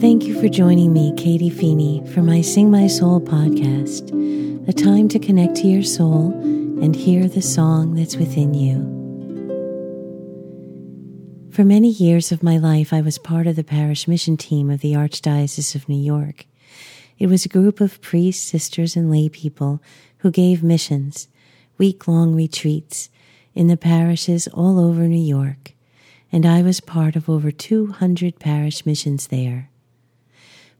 Thank you for joining me, Katie Feeney, for my Sing My Soul podcast, a time to connect to your soul and hear the song that's within you. For many years of my life, I was part of the parish mission team of the Archdiocese of New York. It was a group of priests, sisters, and lay people who gave missions, week long retreats in the parishes all over New York, and I was part of over 200 parish missions there.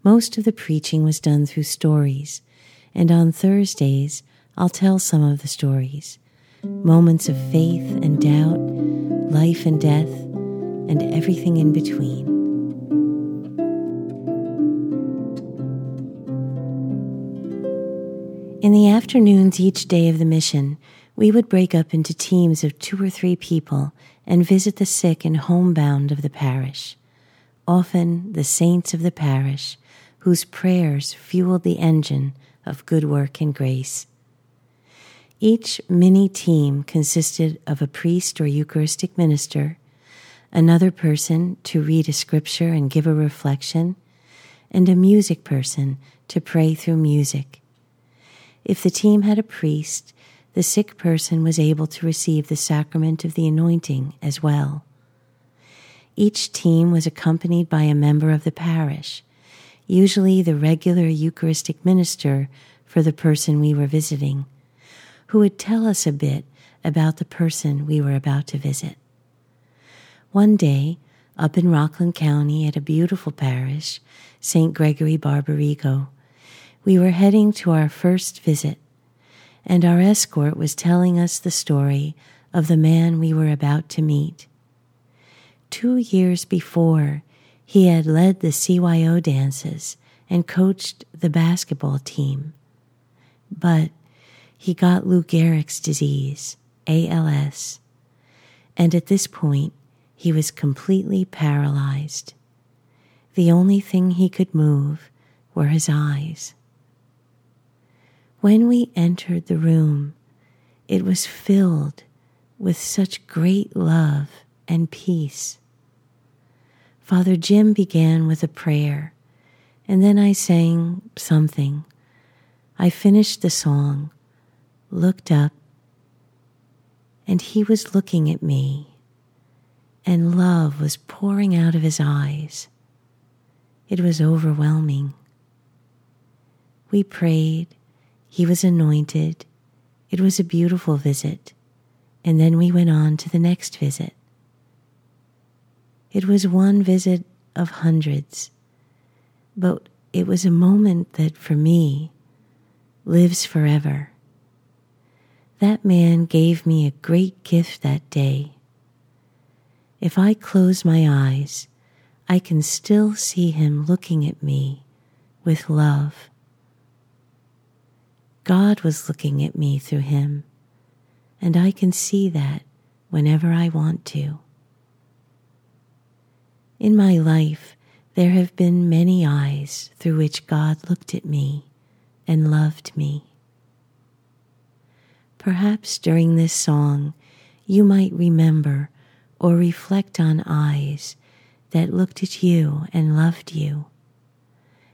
Most of the preaching was done through stories, and on Thursdays I'll tell some of the stories moments of faith and doubt, life and death, and everything in between. In the afternoons each day of the mission, we would break up into teams of two or three people and visit the sick and homebound of the parish. Often the saints of the parish whose prayers fueled the engine of good work and grace. Each mini team consisted of a priest or Eucharistic minister, another person to read a scripture and give a reflection, and a music person to pray through music. If the team had a priest, the sick person was able to receive the sacrament of the anointing as well. Each team was accompanied by a member of the parish usually the regular Eucharistic minister for the person we were visiting, who would tell us a bit about the person we were about to visit. One day, up in Rockland County at a beautiful parish, St. Gregory Barbarigo, we were heading to our first visit, and our escort was telling us the story of the man we were about to meet. Two years before, he had led the CYO dances and coached the basketball team. But he got Lou Gehrig's disease, ALS, and at this point he was completely paralyzed. The only thing he could move were his eyes. When we entered the room, it was filled with such great love and peace. Father Jim began with a prayer, and then I sang something. I finished the song, looked up, and he was looking at me, and love was pouring out of his eyes. It was overwhelming. We prayed, he was anointed. It was a beautiful visit, and then we went on to the next visit. It was one visit of hundreds, but it was a moment that for me lives forever. That man gave me a great gift that day. If I close my eyes, I can still see him looking at me with love. God was looking at me through him, and I can see that whenever I want to. In my life, there have been many eyes through which God looked at me and loved me. Perhaps during this song, you might remember or reflect on eyes that looked at you and loved you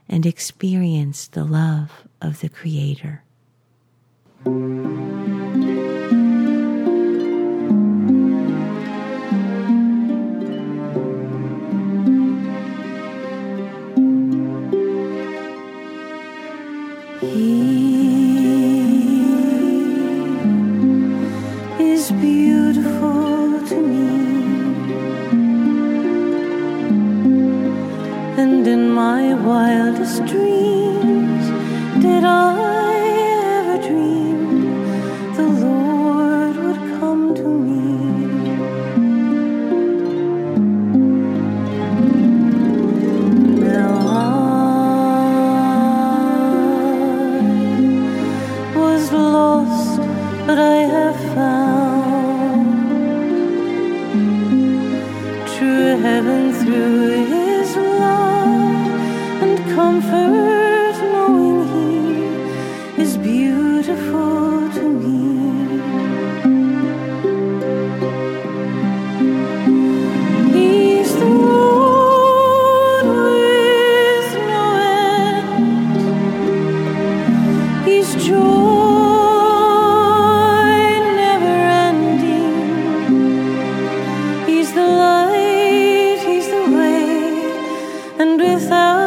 and experienced the love of the Creator. He comfort knowing He is beautiful to me. He's the Lord with no end. He's joy. and without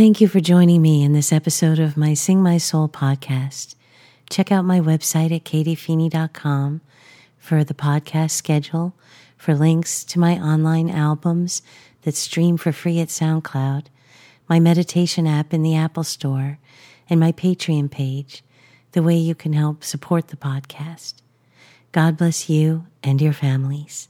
Thank you for joining me in this episode of my Sing My Soul podcast. Check out my website at katiefeeney.com for the podcast schedule, for links to my online albums that stream for free at SoundCloud, my meditation app in the Apple Store, and my Patreon page, the way you can help support the podcast. God bless you and your families.